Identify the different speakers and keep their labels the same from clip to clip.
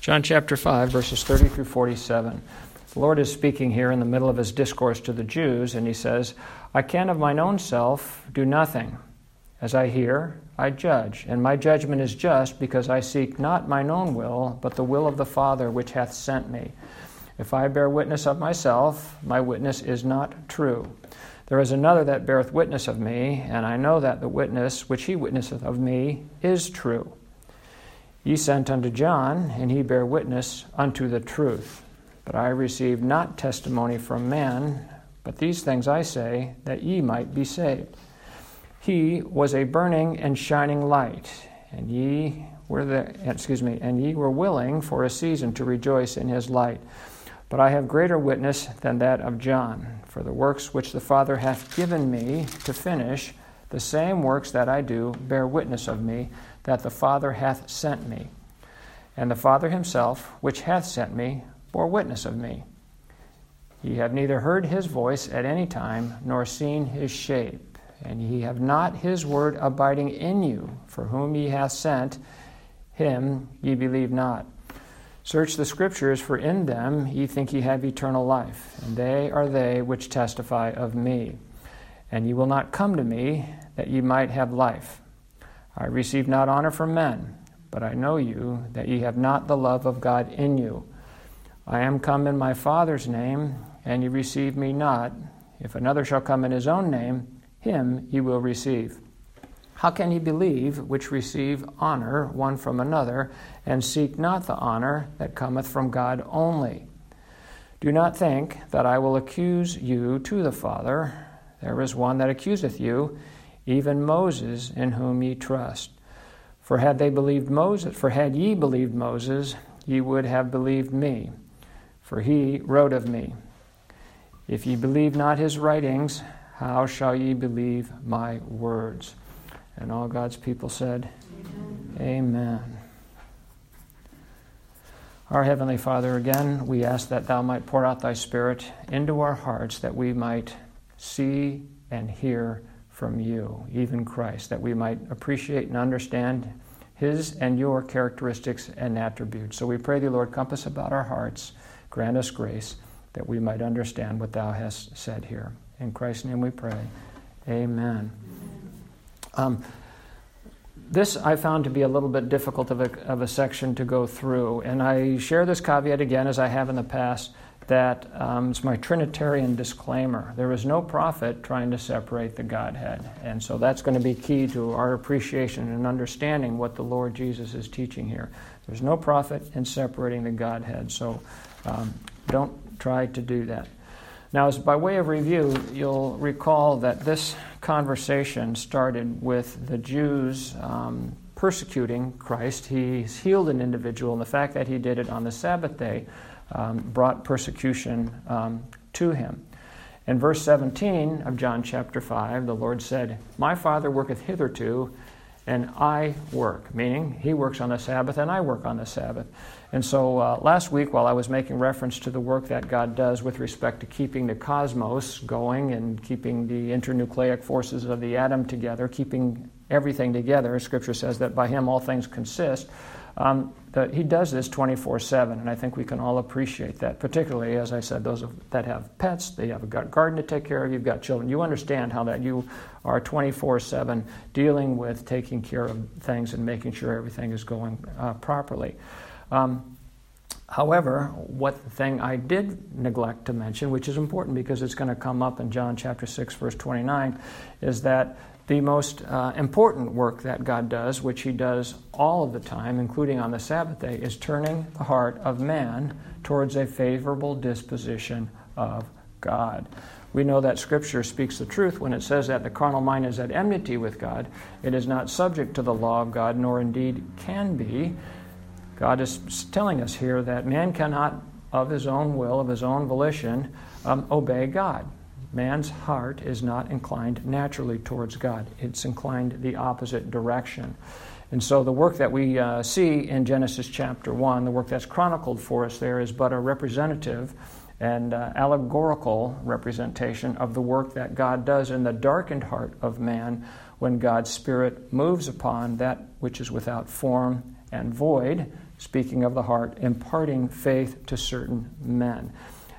Speaker 1: John chapter 5, verses 30 through 47. The Lord is speaking here in the middle of his discourse to the Jews, and he says, I can of mine own self do nothing. As I hear, I judge, and my judgment is just, because I seek not mine own will, but the will of the Father which hath sent me. If I bear witness of myself, my witness is not true. There is another that beareth witness of me, and I know that the witness which he witnesseth of me is true. Ye sent unto John, and he bare witness unto the truth. But I received not testimony from man, but these things I say, that ye might be saved. He was a burning and shining light, and ye were the excuse me, and ye were willing for a season to rejoice in his light. But I have greater witness than that of John, for the works which the Father hath given me to finish, the same works that I do bear witness of me, that the Father hath sent me. And the Father himself, which hath sent me, bore witness of me. Ye have neither heard his voice at any time, nor seen his shape, and ye have not his word abiding in you, for whom ye hath sent, him ye believe not. Search the Scriptures, for in them ye think ye have eternal life, and they are they which testify of me. And ye will not come to me, that ye might have life. I receive not honor from men, but I know you, that ye have not the love of God in you. I am come in my Father's name, and ye receive me not. If another shall come in his own name, him ye will receive. How can ye believe which receive honor one from another, and seek not the honor that cometh from God only? Do not think that I will accuse you to the Father. There is one that accuseth you, even Moses, in whom ye trust. For had they believed Moses, for had ye believed Moses, ye would have believed me for he wrote of me. If ye believe not his writings, how shall ye believe my words? And all God's people said, Amen. Amen. Our Heavenly Father, again, we ask that Thou might pour out Thy Spirit into our hearts that we might see and hear from You, even Christ, that we might appreciate and understand His and Your characteristics and attributes. So we pray Thee, Lord, compass about our hearts Grant us grace that we might understand what thou hast said here. In Christ's name we pray. Amen. Um, this I found to be a little bit difficult of a, of a section to go through, and I share this caveat again as I have in the past that um, it's my Trinitarian disclaimer. There is no profit trying to separate the Godhead, and so that's going to be key to our appreciation and understanding what the Lord Jesus is teaching here. There's no profit in separating the Godhead, so um, don't try to do that. Now, as by way of review, you'll recall that this conversation started with the Jews um, persecuting Christ. He's healed an individual, and the fact that he did it on the Sabbath day um, brought persecution um, to him. In verse 17 of John chapter 5, the Lord said, My Father worketh hitherto, and I work, meaning he works on the Sabbath and I work on the Sabbath. And so uh, last week, while I was making reference to the work that God does with respect to keeping the cosmos going and keeping the internucleic forces of the atom together, keeping everything together, Scripture says that by Him all things consist. Um, that he does this 24 7, and I think we can all appreciate that, particularly, as I said, those that have pets, they have a garden to take care of, you've got children. You understand how that you are 24 7 dealing with taking care of things and making sure everything is going uh, properly. Um, however, what thing I did neglect to mention, which is important because it's going to come up in John chapter 6, verse 29, is that the most uh, important work that God does, which He does all of the time, including on the Sabbath day, is turning the heart of man towards a favorable disposition of God. We know that Scripture speaks the truth when it says that the carnal mind is at enmity with God. It is not subject to the law of God, nor indeed can be. God is telling us here that man cannot, of his own will, of his own volition, um, obey God. Man's heart is not inclined naturally towards God, it's inclined the opposite direction. And so the work that we uh, see in Genesis chapter 1, the work that's chronicled for us there, is but a representative and uh, allegorical representation of the work that God does in the darkened heart of man when God's Spirit moves upon that which is without form and void, speaking of the heart, imparting faith to certain men.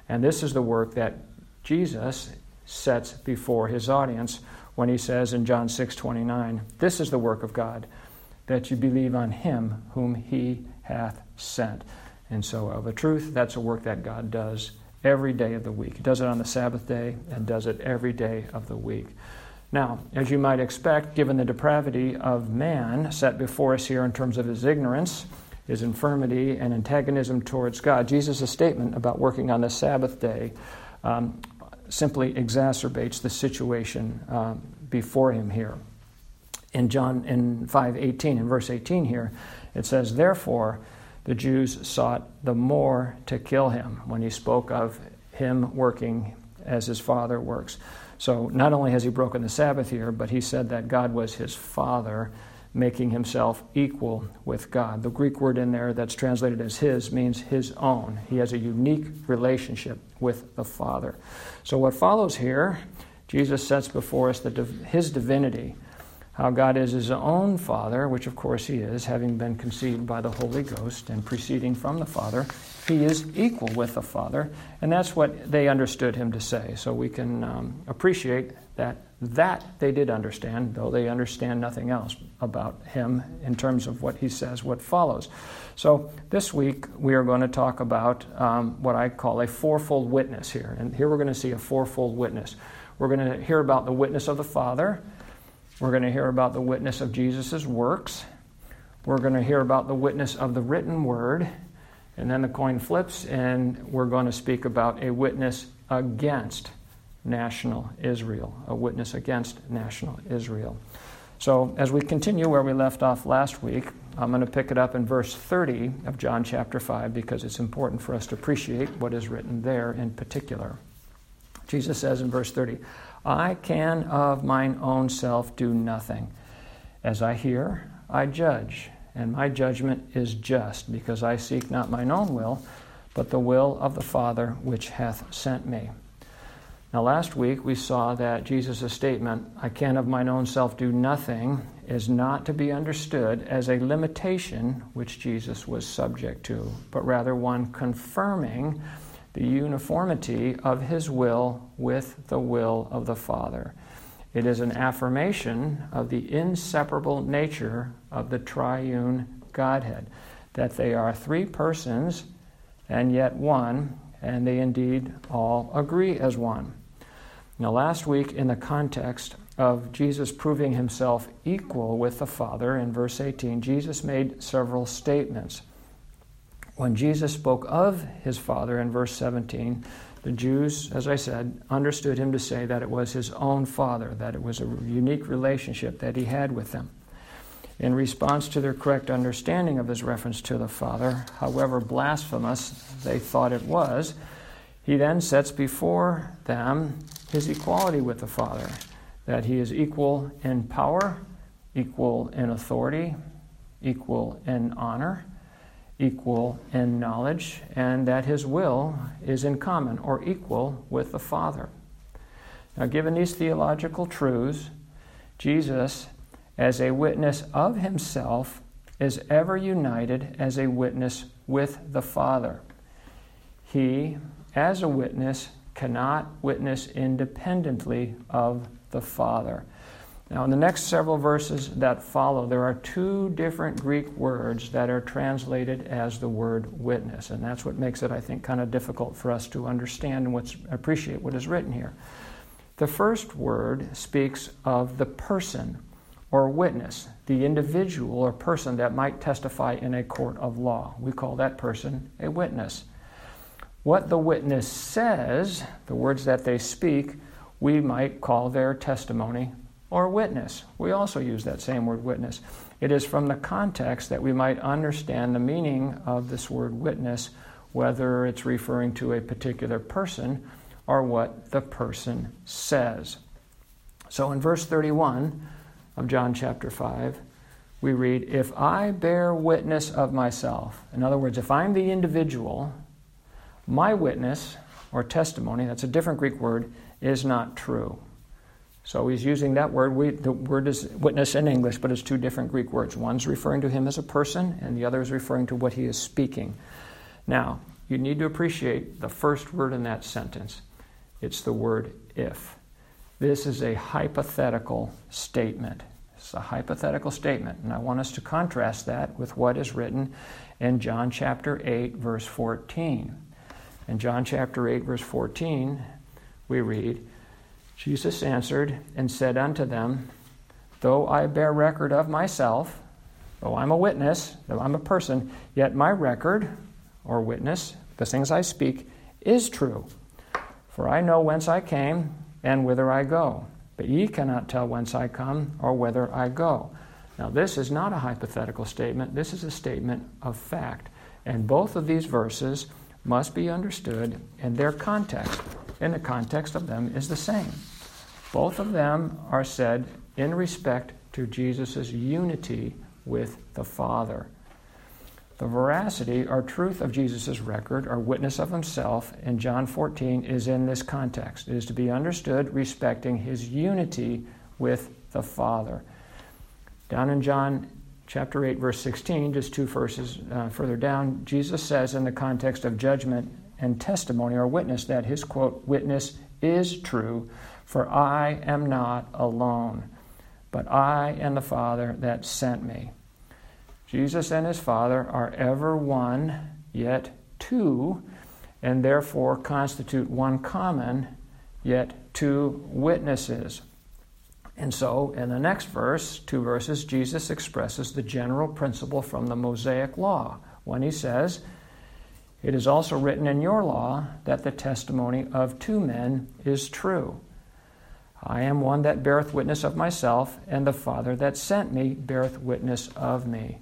Speaker 1: And this is the work that Jesus sets before his audience when he says in John 6:29, "This is the work of God, that you believe on him whom he hath sent." And so of a truth, that's a work that God does every day of the week. He does it on the Sabbath day and does it every day of the week. Now, as you might expect, given the depravity of man set before us here in terms of his ignorance, his infirmity, and antagonism towards God, Jesus' statement about working on the Sabbath day um, simply exacerbates the situation um, before him here. In John in 5:18, in verse 18 here, it says, "Therefore the Jews sought the more to kill him when he spoke of him working as his father works." So not only has he broken the Sabbath here, but he said that God was his father, making himself equal with God. The Greek word in there that's translated as his means his own. He has a unique relationship with the Father. So what follows here, Jesus sets before us the, his divinity how God is his own Father, which of course he is, having been conceived by the Holy Ghost and proceeding from the Father. He is equal with the Father, and that's what they understood him to say. So we can um, appreciate that that they did understand, though they understand nothing else about him in terms of what he says, what follows. So this week we are going to talk about um, what I call a fourfold witness here. And here we're going to see a fourfold witness. We're going to hear about the witness of the Father. We're going to hear about the witness of Jesus' works. We're going to hear about the witness of the written word. And then the coin flips, and we're going to speak about a witness against national Israel, a witness against national Israel. So, as we continue where we left off last week, I'm going to pick it up in verse 30 of John chapter 5 because it's important for us to appreciate what is written there in particular. Jesus says in verse 30, I can of mine own self do nothing. As I hear, I judge, and my judgment is just, because I seek not mine own will, but the will of the Father which hath sent me. Now, last week we saw that Jesus' statement, I can of mine own self do nothing, is not to be understood as a limitation which Jesus was subject to, but rather one confirming the uniformity of his will with the will of the Father. It is an affirmation of the inseparable nature of the triune Godhead, that they are three persons and yet one, and they indeed all agree as one. Now, last week, in the context of Jesus proving himself equal with the Father, in verse 18, Jesus made several statements when Jesus spoke of his Father in verse 17, the Jews, as I said, understood him to say that it was his own Father, that it was a unique relationship that he had with them. In response to their correct understanding of his reference to the Father, however blasphemous they thought it was, he then sets before them his equality with the Father, that he is equal in power, equal in authority, equal in honor equal in knowledge, and that his will is in common or equal with the Father. Now, given these theological truths, Jesus, as a witness of himself, is ever united as a witness with the Father. He, as a witness, cannot witness independently of the Father. Now, in the next several verses that follow, there are two different Greek words that are translated as the word witness, and that's what makes it, I think, kind of difficult for us to understand and what's, appreciate what is written here. The first word speaks of the person or witness, the individual or person that might testify in a court of law. We call that person a witness. What the witness says, the words that they speak, we might call their testimony or witness. We also use that same word witness. It is from the context that we might understand the meaning of this word witness, whether it's referring to a particular person or what the person says. So in verse 31 of John chapter 5, we read, If I bear witness of myself, in other words, if I'm the individual, my witness or testimony, that's a different Greek word, is not true. So he's using that word. We, the word is witness in English, but it's two different Greek words. One's referring to him as a person, and the other is referring to what he is speaking. Now, you need to appreciate the first word in that sentence. It's the word if. This is a hypothetical statement. It's a hypothetical statement, and I want us to contrast that with what is written in John chapter 8, verse 14. In John chapter 8, verse 14, we read, Jesus answered and said unto them, Though I bear record of myself, though I'm a witness, though I'm a person, yet my record, or witness, the things I speak, is true. For I know whence I came and whither I go. But ye cannot tell whence I come or whither I go. Now, this is not a hypothetical statement, this is a statement of fact. And both of these verses must be understood in their context and the context of them is the same. Both of them are said in respect to Jesus' unity with the Father. The veracity or truth of Jesus' record or witness of himself in John 14 is in this context. It is to be understood respecting his unity with the Father. Down in John chapter 8, verse 16, just two verses uh, further down, Jesus says in the context of judgment and testimony or witness that his quote, witness is true, for I am not alone, but I and the Father that sent me. Jesus and his Father are ever one, yet two, and therefore constitute one common, yet two witnesses. And so, in the next verse, two verses, Jesus expresses the general principle from the Mosaic Law when he says, it is also written in your law that the testimony of two men is true. I am one that beareth witness of myself, and the Father that sent me beareth witness of me.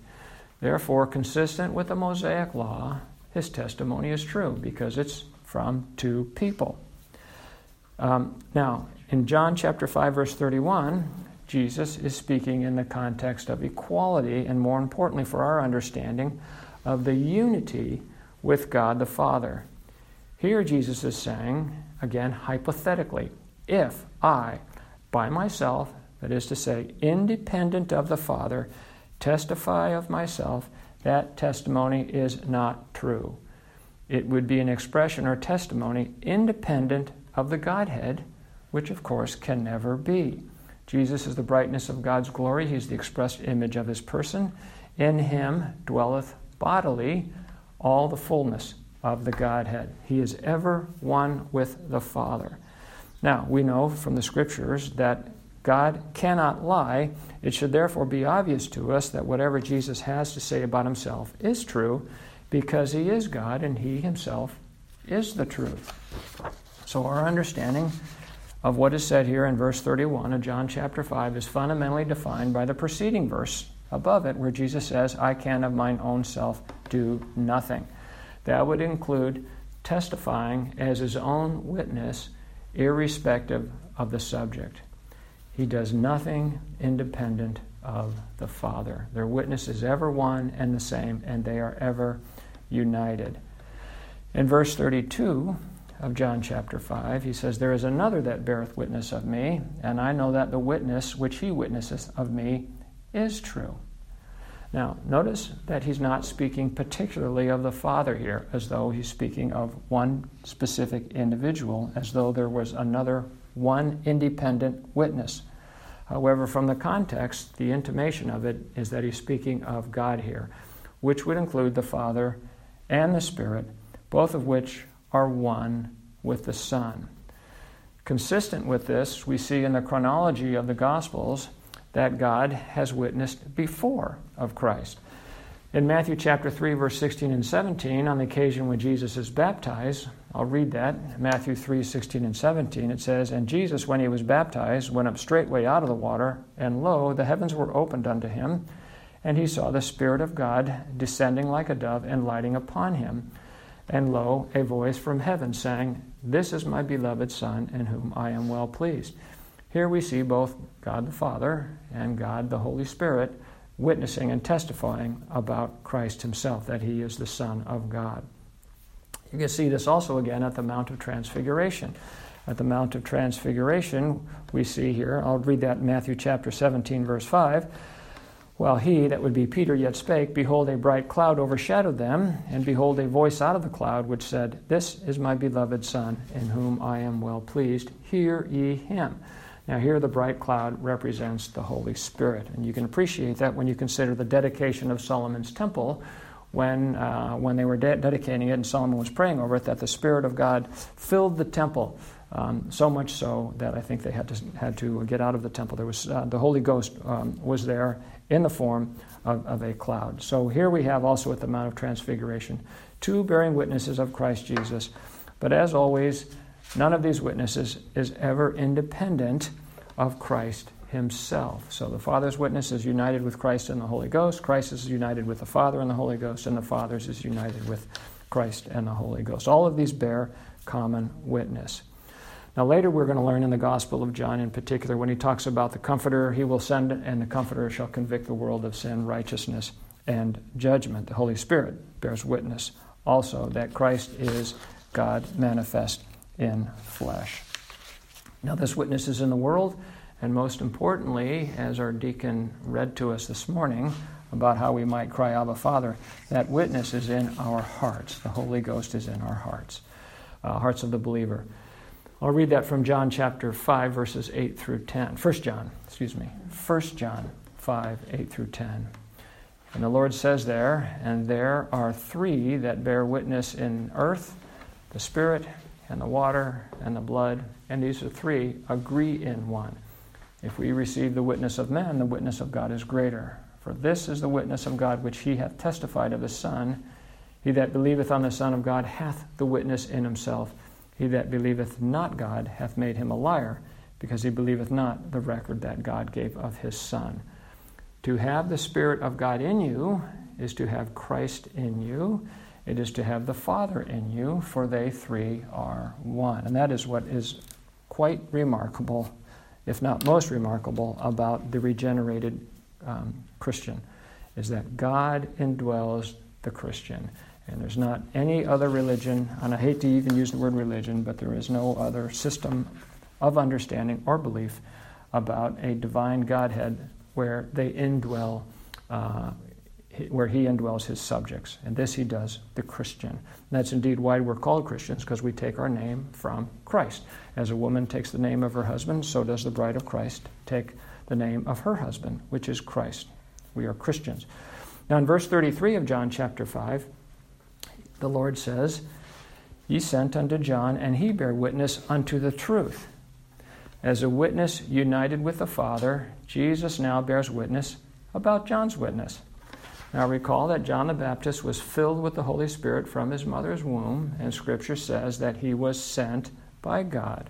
Speaker 1: Therefore, consistent with the Mosaic law, his testimony is true because it's from two people. Um, now, in John chapter 5, verse 31, Jesus is speaking in the context of equality and, more importantly, for our understanding, of the unity with God the Father. Here, Jesus is saying, again, hypothetically, if I, by myself, that is to say, independent of the Father, testify of myself, that testimony is not true. It would be an expression or testimony independent of the Godhead, which of course can never be. Jesus is the brightness of God's glory, He's the expressed image of His person. In Him dwelleth bodily all the fullness of the Godhead. He is ever one with the Father. Now, we know from the Scriptures that God cannot lie. It should therefore be obvious to us that whatever Jesus has to say about himself is true because he is God and he himself is the truth. So, our understanding of what is said here in verse 31 of John chapter 5 is fundamentally defined by the preceding verse above it, where Jesus says, I can of mine own self do nothing. That would include testifying as his own witness, irrespective of the subject. He does nothing independent of the Father. Their witness is ever one and the same, and they are ever united. In verse 32 of John chapter 5, he says, There is another that beareth witness of me, and I know that the witness which he witnesseth of me is true. Now, notice that he's not speaking particularly of the Father here, as though he's speaking of one specific individual, as though there was another one independent witness. However, from the context, the intimation of it is that he's speaking of God here, which would include the Father and the Spirit, both of which are one with the Son. Consistent with this, we see in the chronology of the Gospels that God has witnessed before of Christ. In Matthew chapter 3, verse 16 and 17, on the occasion when Jesus is baptized, I'll read that. Matthew 3, 16 and 17, it says, And Jesus, when he was baptized, went up straightway out of the water, and lo, the heavens were opened unto him, and he saw the Spirit of God descending like a dove and lighting upon him. And lo, a voice from heaven saying, This is my beloved Son, in whom I am well pleased. Here we see both God the Father and God the Holy Spirit witnessing and testifying about Christ himself, that he is the Son of God. You can see this also again at the Mount of Transfiguration. at the Mount of Transfiguration, we see here, I'll read that in Matthew chapter 17, verse 5. While he, that would be Peter, yet spake, behold, a bright cloud overshadowed them, and behold, a voice out of the cloud which said, This is my beloved Son, in whom I am well pleased. Hear ye him. Now, here the bright cloud represents the Holy Spirit, and you can appreciate that when you consider the dedication of Solomon's temple. When, uh, when they were de- dedicating it and Solomon was praying over it, that the Spirit of God filled the temple um, so much so that I think they had to, had to get out of the temple. There was, uh, the Holy Ghost um, was there in the form of, of a cloud. So here we have also at the Mount of Transfiguration two bearing witnesses of Christ Jesus. But as always, none of these witnesses is ever independent of Christ himself. So the Father's witness is united with Christ and the Holy Ghost. Christ is united with the Father and the Holy Ghost, and the Father's is united with Christ and the Holy Ghost. All of these bear common witness. Now, later we're going to learn in the Gospel of John, in particular, when he talks about the Comforter he will send, and the Comforter shall convict the world of sin, righteousness, and judgment. The Holy Spirit bears witness also that Christ is God manifest in flesh. Now, this witness is in the world, and most importantly, as our deacon read to us this morning about how we might cry, Abba, Father, that witness is in our hearts. The Holy Ghost is in our hearts, uh, hearts of the believer. I'll read that from John chapter 5, verses 8 through 10. 1 John, excuse me. 1 John 5, 8 through 10. And the Lord says there, And there are three that bear witness in earth the Spirit, and the water, and the blood. And these are three agree in one. If we receive the witness of men, the witness of God is greater. For this is the witness of God which he hath testified of the Son. He that believeth on the Son of God hath the witness in himself. He that believeth not God hath made him a liar, because he believeth not the record that God gave of his Son. To have the Spirit of God in you is to have Christ in you. It is to have the Father in you, for they three are one. And that is what is quite remarkable, if not most remarkable, about the regenerated um, Christian, is that God indwells the Christian. And there's not any other religion, and I hate to even use the word religion, but there is no other system of understanding or belief about a divine Godhead where they indwell, uh, where he indwells his subjects. And this he does, the Christian. And that's indeed why we're called Christians, because we take our name from Christ. As a woman takes the name of her husband, so does the bride of Christ take the name of her husband, which is Christ. We are Christians. Now, in verse 33 of John chapter 5, the Lord says, Ye sent unto John, and he bare witness unto the truth. As a witness united with the Father, Jesus now bears witness about John's witness. Now recall that John the Baptist was filled with the Holy Spirit from his mother's womb, and Scripture says that he was sent by God.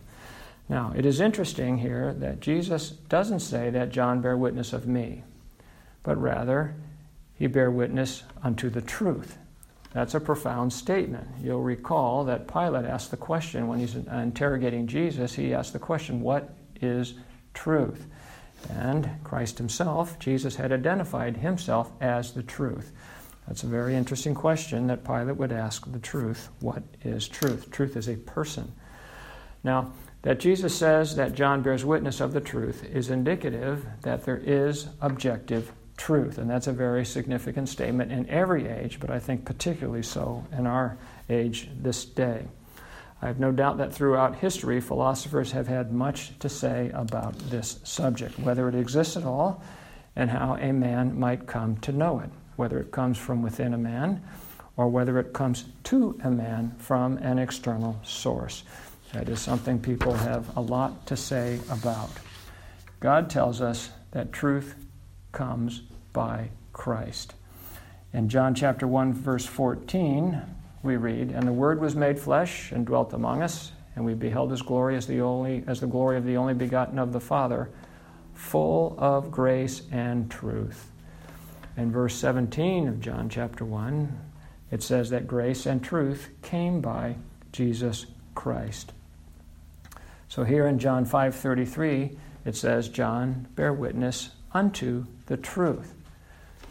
Speaker 1: Now, it is interesting here that Jesus doesn't say that John bear witness of me, but rather he bear witness unto the truth. That's a profound statement. You'll recall that Pilate asked the question when he's interrogating Jesus, he asked the question, What is truth? And Christ himself, Jesus, had identified himself as the truth. That's a very interesting question that Pilate would ask the truth. What is truth? Truth is a person. Now, that Jesus says that John bears witness of the truth is indicative that there is objective truth. And that's a very significant statement in every age, but I think particularly so in our age this day. I have no doubt that throughout history, philosophers have had much to say about this subject, whether it exists at all and how a man might come to know it, whether it comes from within a man or whether it comes to a man from an external source. That is something people have a lot to say about. God tells us that truth comes by Christ. In John chapter 1 verse 14, we read, "And the word was made flesh and dwelt among us, and we beheld his glory as the only as the glory of the only begotten of the Father, full of grace and truth." In verse 17 of John chapter 1, it says that grace and truth came by Jesus Christ. So here in John 5:33, it says, "John bear witness unto the truth."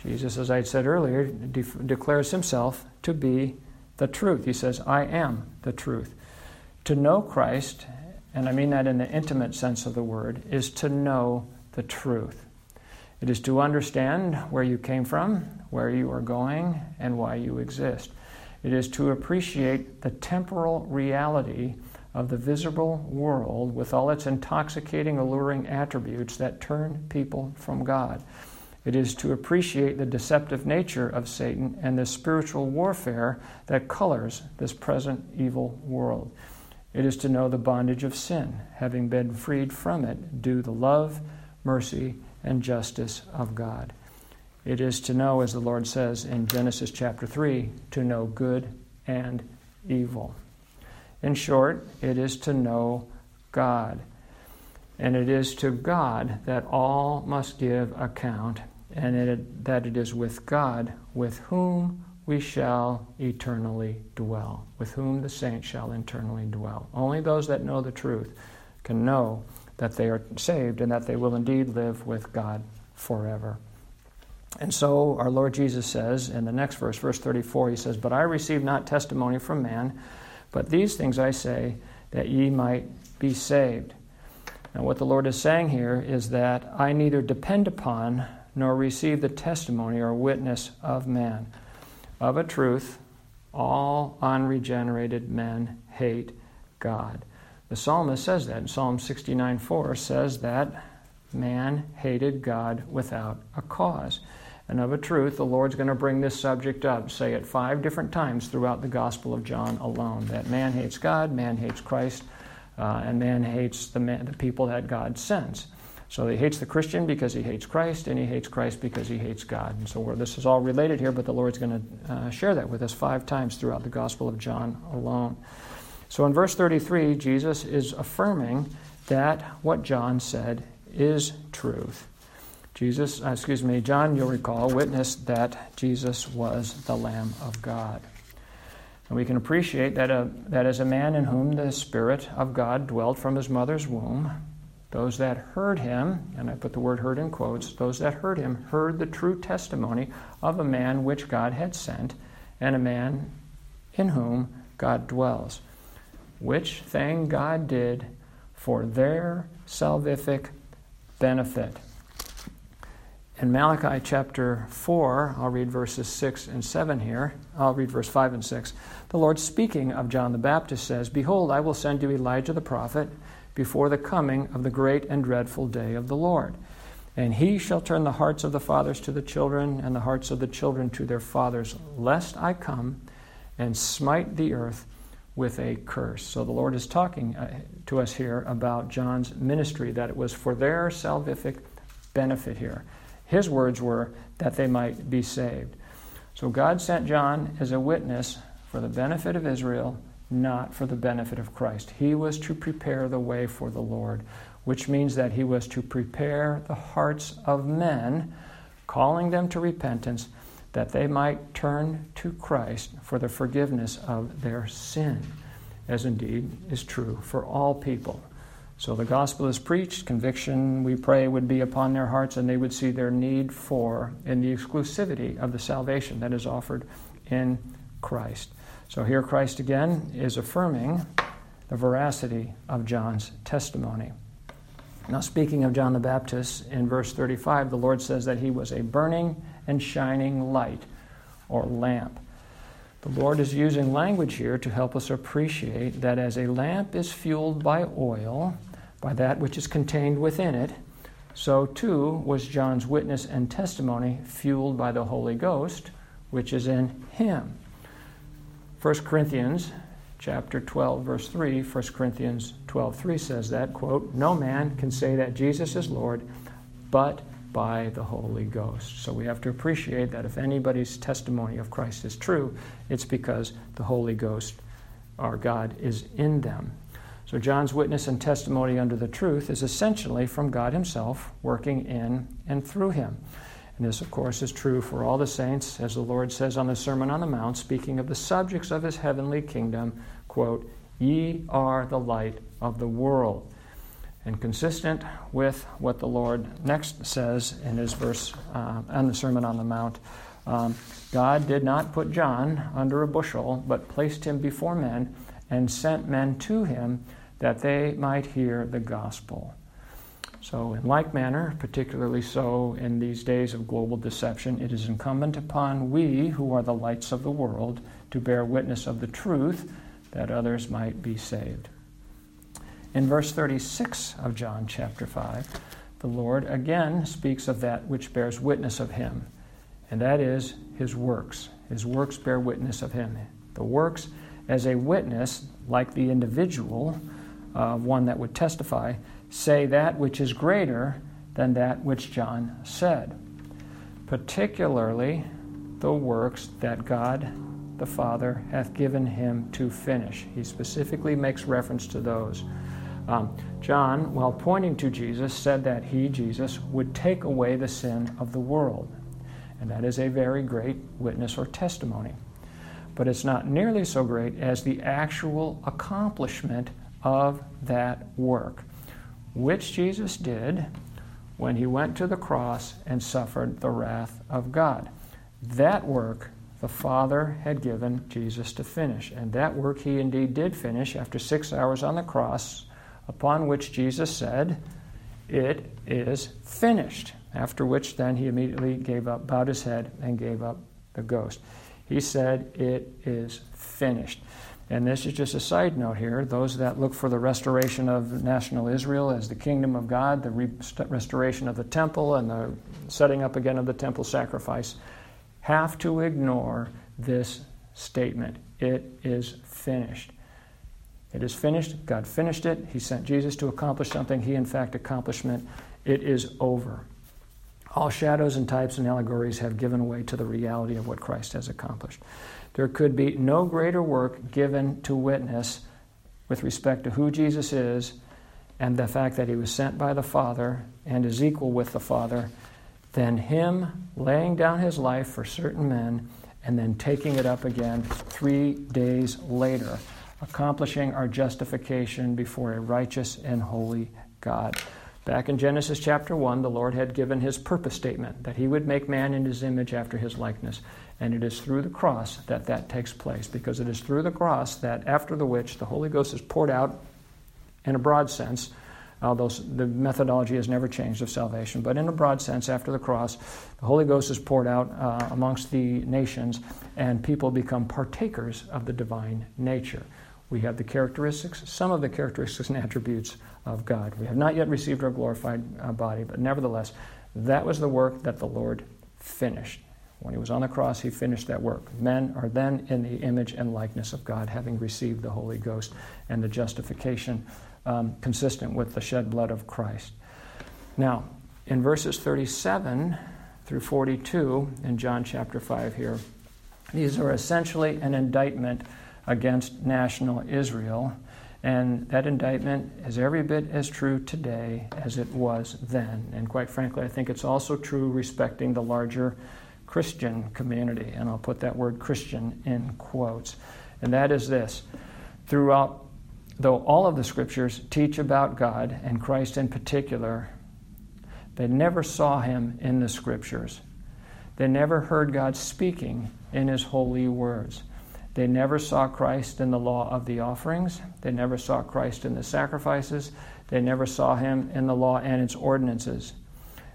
Speaker 1: Jesus, as I said earlier, de- declares himself to be the truth. He says, I am the truth. To know Christ and I mean that in the intimate sense of the word, is to know the truth. It is to understand where you came from, where you are going, and why you exist. It is to appreciate the temporal reality of the visible world with all its intoxicating, alluring attributes that turn people from God. It is to appreciate the deceptive nature of Satan and the spiritual warfare that colors this present evil world. It is to know the bondage of sin, having been freed from it, due the love, mercy, and justice of God. It is to know, as the Lord says in Genesis chapter 3, to know good and evil. In short, it is to know God. And it is to God that all must give account, and it, that it is with God with whom we shall eternally dwell, with whom the saints shall eternally dwell. Only those that know the truth can know that they are saved and that they will indeed live with God forever. And so our Lord Jesus says in the next verse, verse 34, he says, But I receive not testimony from man, but these things I say, that ye might be saved. Now, what the Lord is saying here is that I neither depend upon nor receive the testimony or witness of man. Of a truth, all unregenerated men hate God. The psalmist says that in Psalm 69 4 says that man hated God without a cause. And of a truth, the Lord's going to bring this subject up, say it five different times throughout the Gospel of John alone that man hates God, man hates Christ, uh, and man hates the, man, the people that God sends. So he hates the Christian because he hates Christ, and he hates Christ because he hates God. And so this is all related here, but the Lord's going to uh, share that with us five times throughout the Gospel of John alone. So in verse 33, Jesus is affirming that what John said is truth. Jesus, uh, excuse me, John, you'll recall, witnessed that Jesus was the Lamb of God. And we can appreciate that, uh, that as a man in whom the Spirit of God dwelt from his mother's womb, those that heard him, and I put the word heard in quotes, those that heard him heard the true testimony of a man which God had sent, and a man in whom God dwells which thing God did for their salvific benefit. In Malachi chapter 4, I'll read verses 6 and 7 here. I'll read verse 5 and 6. The Lord, speaking of John the Baptist, says, Behold, I will send you Elijah the prophet before the coming of the great and dreadful day of the Lord. And he shall turn the hearts of the fathers to the children, and the hearts of the children to their fathers, lest I come and smite the earth with a curse. So the Lord is talking uh, to us here about John's ministry, that it was for their salvific benefit here. His words were that they might be saved. So God sent John as a witness for the benefit of Israel, not for the benefit of Christ. He was to prepare the way for the Lord, which means that he was to prepare the hearts of men, calling them to repentance that they might turn to Christ for the forgiveness of their sin, as indeed is true for all people. So the gospel is preached, conviction, we pray, would be upon their hearts, and they would see their need for and the exclusivity of the salvation that is offered in Christ. So here Christ again is affirming the veracity of John's testimony. Now, speaking of John the Baptist, in verse 35, the Lord says that he was a burning and shining light or lamp. The Lord is using language here to help us appreciate that as a lamp is fueled by oil, by that which is contained within it, so too was John's witness and testimony fueled by the Holy Ghost, which is in him. 1 Corinthians chapter 12 verse 3, 1 Corinthians 12:3 says that, quote, "No man can say that Jesus is Lord but by the Holy Ghost. So we have to appreciate that if anybody's testimony of Christ is true, it's because the Holy Ghost, our God, is in them. So John's witness and testimony under the truth is essentially from God Himself working in and through him. And this, of course, is true for all the saints, as the Lord says on the Sermon on the Mount, speaking of the subjects of His heavenly kingdom, quote, Ye are the light of the world and consistent with what the Lord next says in his verse uh, on the Sermon on the Mount. Um, God did not put John under a bushel, but placed him before men and sent men to him that they might hear the gospel. So, in like manner, particularly so in these days of global deception, it is incumbent upon we, who are the lights of the world, to bear witness of the truth that others might be saved. In verse 36 of John chapter 5, the Lord again speaks of that which bears witness of him, and that is his works. His works bear witness of him. The works, as a witness, like the individual, uh, one that would testify, say that which is greater than that which John said, particularly the works that God the Father hath given him to finish. He specifically makes reference to those. Um, John, while pointing to Jesus, said that he, Jesus, would take away the sin of the world. And that is a very great witness or testimony. But it's not nearly so great as the actual accomplishment of that work, which Jesus did when he went to the cross and suffered the wrath of God. That work the Father had given Jesus to finish. And that work he indeed did finish after six hours on the cross, upon which Jesus said, It is finished. After which, then he immediately gave up, bowed his head, and gave up the ghost. He said, It is finished. And this is just a side note here. Those that look for the restoration of national Israel as the kingdom of God, the re- restoration of the temple, and the setting up again of the temple sacrifice, have to ignore this statement. It is finished. It is finished. God finished it. He sent Jesus to accomplish something. He, in fact, accomplished it. It is over. All shadows and types and allegories have given way to the reality of what Christ has accomplished. There could be no greater work given to witness with respect to who Jesus is and the fact that he was sent by the Father and is equal with the Father than him laying down his life for certain men and then taking it up again three days later, accomplishing our justification before a righteous and holy God. Back in Genesis chapter 1, the Lord had given his purpose statement that he would make man in his image after his likeness. And it is through the cross that that takes place, because it is through the cross that, after the which, the Holy Ghost is poured out in a broad sense, although the methodology has never changed of salvation. But in a broad sense, after the cross, the Holy Ghost is poured out uh, amongst the nations, and people become partakers of the divine nature. We have the characteristics, some of the characteristics and attributes of God. We have not yet received our glorified uh, body, but nevertheless, that was the work that the Lord finished. When he was on the cross, he finished that work. Men are then in the image and likeness of God, having received the Holy Ghost and the justification um, consistent with the shed blood of Christ. Now, in verses 37 through 42 in John chapter 5 here, these are essentially an indictment against national Israel. And that indictment is every bit as true today as it was then. And quite frankly, I think it's also true respecting the larger Christian community. And I'll put that word Christian in quotes. And that is this throughout, though all of the scriptures teach about God and Christ in particular, they never saw him in the scriptures. They never heard God speaking in his holy words. They never saw Christ in the law of the offerings. They never saw Christ in the sacrifices. They never saw him in the law and its ordinances.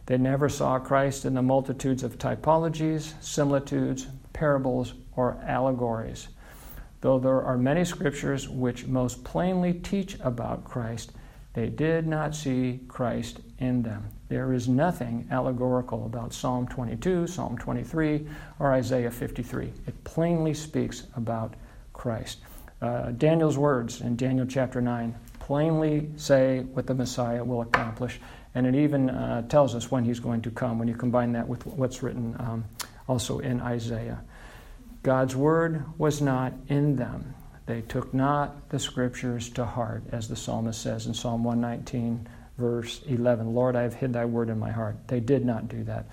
Speaker 1: They never saw Christ in the multitudes of typologies, similitudes, parables, or allegories. Though there are many scriptures which most plainly teach about Christ, they did not see Christ in them. There is nothing allegorical about Psalm 22, Psalm 23, or Isaiah 53. It plainly speaks about Christ. Uh, Daniel's words in Daniel chapter 9 plainly say what the Messiah will accomplish, and it even uh, tells us when he's going to come when you combine that with what's written um, also in Isaiah. God's word was not in them. They took not the scriptures to heart, as the psalmist says in Psalm 119 verse 11 Lord, I have hid thy word in my heart. They did not do that.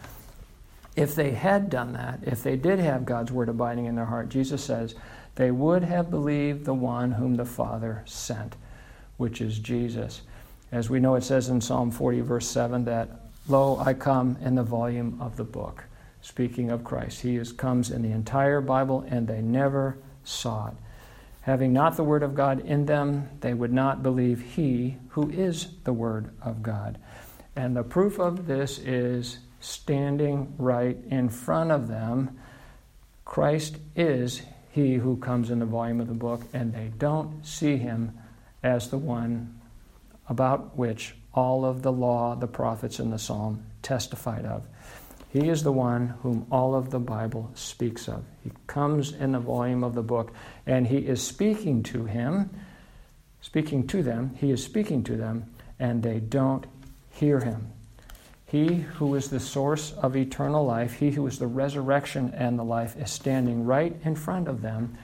Speaker 1: If they had done that, if they did have God's word abiding in their heart, Jesus says, they would have believed the one whom the Father sent, which is Jesus. As we know, it says in Psalm 40, verse 7, that, Lo, I come in the volume of the book. Speaking of Christ, he is, comes in the entire Bible, and they never saw it. Having not the Word of God in them, they would not believe He who is the Word of God. And the proof of this is standing right in front of them. Christ is He who comes in the volume of the book, and they don't see Him as the one about which all of the law, the prophets, and the psalm testified of. He is the one whom all of the Bible speaks of. He comes in the volume of the book, and he is speaking to him, speaking to them. He is speaking to them, and they don't hear him. He who is the source of eternal life, he who is the resurrection and the life, is standing right in front of them,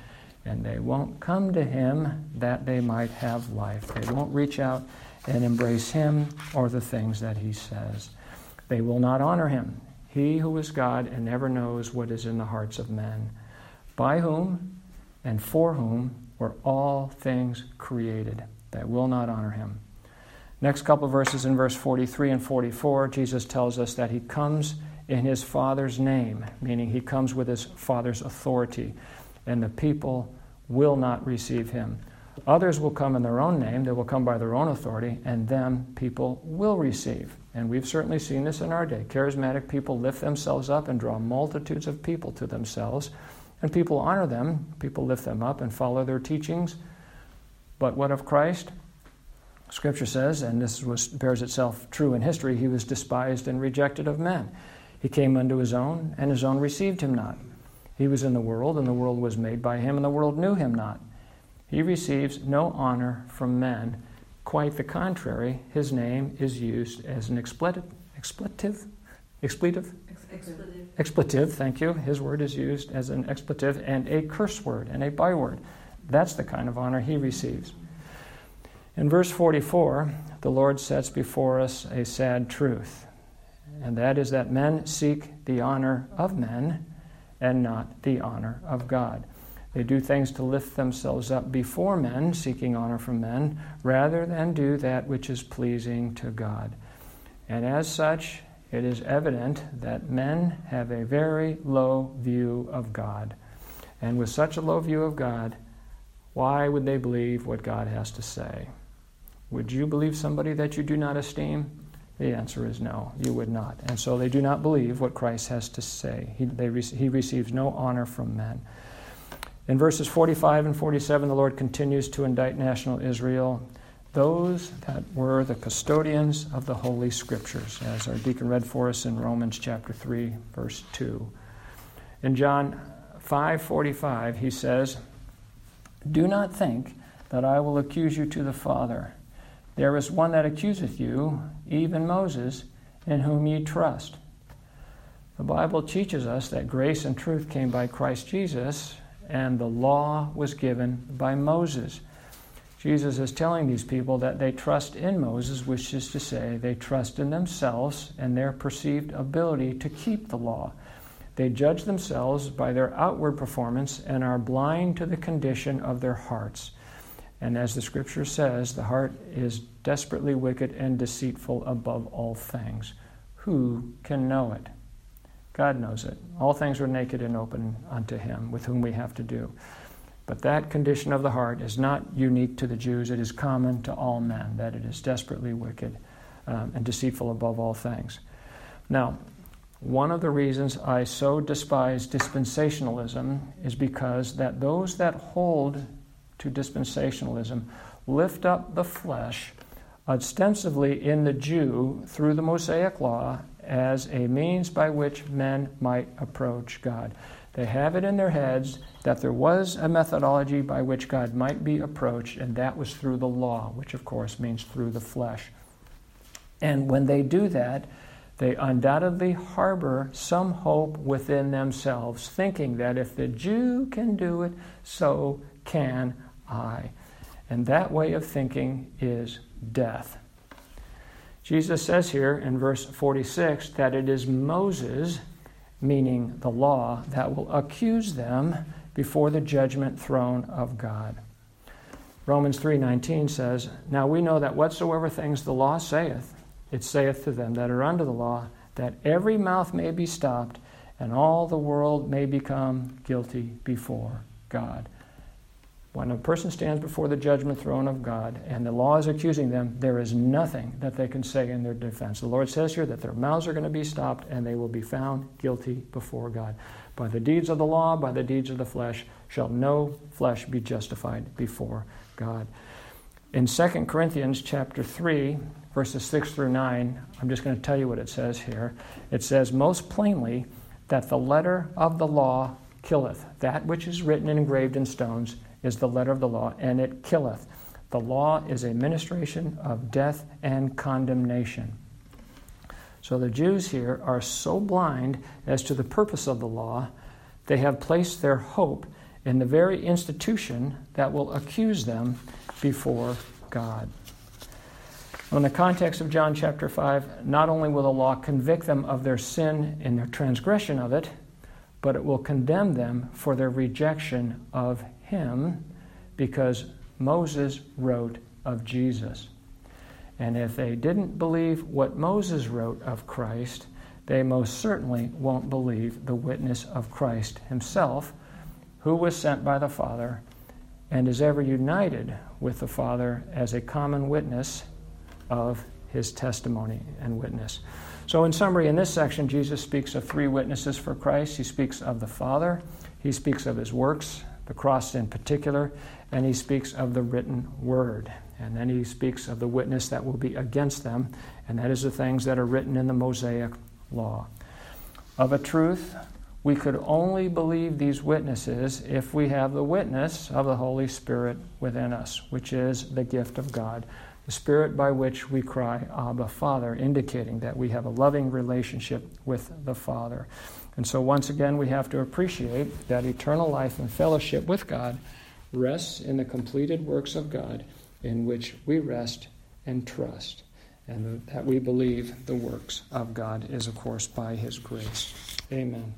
Speaker 1: and they won't come to him that they might have life. They won't reach out and embrace him or the things that he says. They will not honor him. He who is God and never knows what is in the hearts of men, by whom and for whom were all things created, that will not honor him. Next couple verses in verse 43 and 44, Jesus tells us that he comes in his Father's name, meaning he comes with his Father's authority, and the people will not receive him. Others will come in their own name, they will come by their own authority, and them people will receive. And we've certainly seen this in our day. Charismatic people lift themselves up and draw multitudes of people to themselves, and people honor them, people lift them up and follow their teachings. But what of Christ? Scripture says, and this was, bears itself true in history, he was despised and rejected of men. He came unto his own, and his own received him not. He was in the world, and the world was made by him, and the world knew him not. He receives no honor from men. Quite the contrary, his name is used as an expletive, expletive, expletive, expletive, expletive. Thank you. His word is used as an expletive and a curse word and a byword. That's the kind of honor he receives. In verse 44, the Lord sets before us a sad truth, and that is that men seek the honor of men and not the honor of God. They do things to lift themselves up before men, seeking honor from men, rather than do that which is pleasing to God. And as such, it is evident that men have a very low view of God. And with such a low view of God, why would they believe what God has to say? Would you believe somebody that you do not esteem? The answer is no, you would not. And so they do not believe what Christ has to say. He, they, he receives no honor from men. In verses 45 and 47, the Lord continues to indict national Israel, those that were the custodians of the Holy Scriptures, as our deacon read for us in Romans chapter 3, verse 2. In John 5:45, he says, "Do not think that I will accuse you to the Father. There is one that accuseth you, even Moses, in whom ye trust." The Bible teaches us that grace and truth came by Christ Jesus, and the law was given by Moses. Jesus is telling these people that they trust in Moses, which is to say, they trust in themselves and their perceived ability to keep the law. They judge themselves by their outward performance and are blind to the condition of their hearts. And as the scripture says, the heart is desperately wicked and deceitful above all things. Who can know it? God knows it. All things are naked and open unto him, with whom we have to do. But that condition of the heart is not unique to the Jews. It is common to all men, that it is desperately wicked um, and deceitful above all things. Now, one of the reasons I so despise dispensationalism is because that those that hold to dispensationalism lift up the flesh ostensibly in the Jew through the Mosaic law as a means by which men might approach God. They have it in their heads that there was a methodology by which God might be approached, and that was through the law, which of course means through the flesh. And when they do that, they undoubtedly harbor some hope within themselves, thinking that if the Jew can do it, so can I. And that way of thinking is death. Jesus says here in verse 46 that it is Moses, meaning the law, that will accuse them before the judgment throne of God. Romans 3:19 says, "Now we know that whatsoever things the law saith, it saith to them that are under the law, that every mouth may be stopped, and all the world may become guilty before God." When a person stands before the judgment throne of God and the law is accusing them, there is nothing that they can say in their defense. The Lord says here that their mouths are going to be stopped and they will be found guilty before God. By the deeds of the law, by the deeds of the flesh, shall no flesh be justified before God. In 2 Corinthians chapter 3, verses 6 through 9, I'm just going to tell you what it says here. It says, Most plainly, that the letter of the law killeth. That which is written and engraved in stones is the letter of the law, and it killeth. The law is a ministration of death and condemnation. So the Jews here are so blind as to the purpose of the law, they have placed their hope in the very institution that will accuse them before God. in the context of John chapter 5, not only will the law convict them of their sin and their transgression of it, but it will condemn them for their rejection of Him because Moses wrote of Jesus. And if they didn't believe what Moses wrote of Christ, they most certainly won't believe the witness of Christ himself, who was sent by the Father and is ever united with the Father as a common witness of his testimony and witness. So, in summary, in this section, Jesus speaks of three witnesses for Christ. He speaks of the Father, he speaks of his works, the cross in particular, and he speaks of the written word. And then he speaks of the witness that will be against them, and that is the things that are written in the Mosaic law. Of a truth, we could only believe these witnesses if we have the witness of the Holy Spirit within us, which is the gift of God, the Spirit by which we cry, Abba, Father, indicating that we have a loving relationship with the Father. And so, once again, we have to appreciate that eternal life and fellowship with God rests in the completed works of God, in which we rest and trust. And that we believe the works of God is, of course, by His grace. Amen.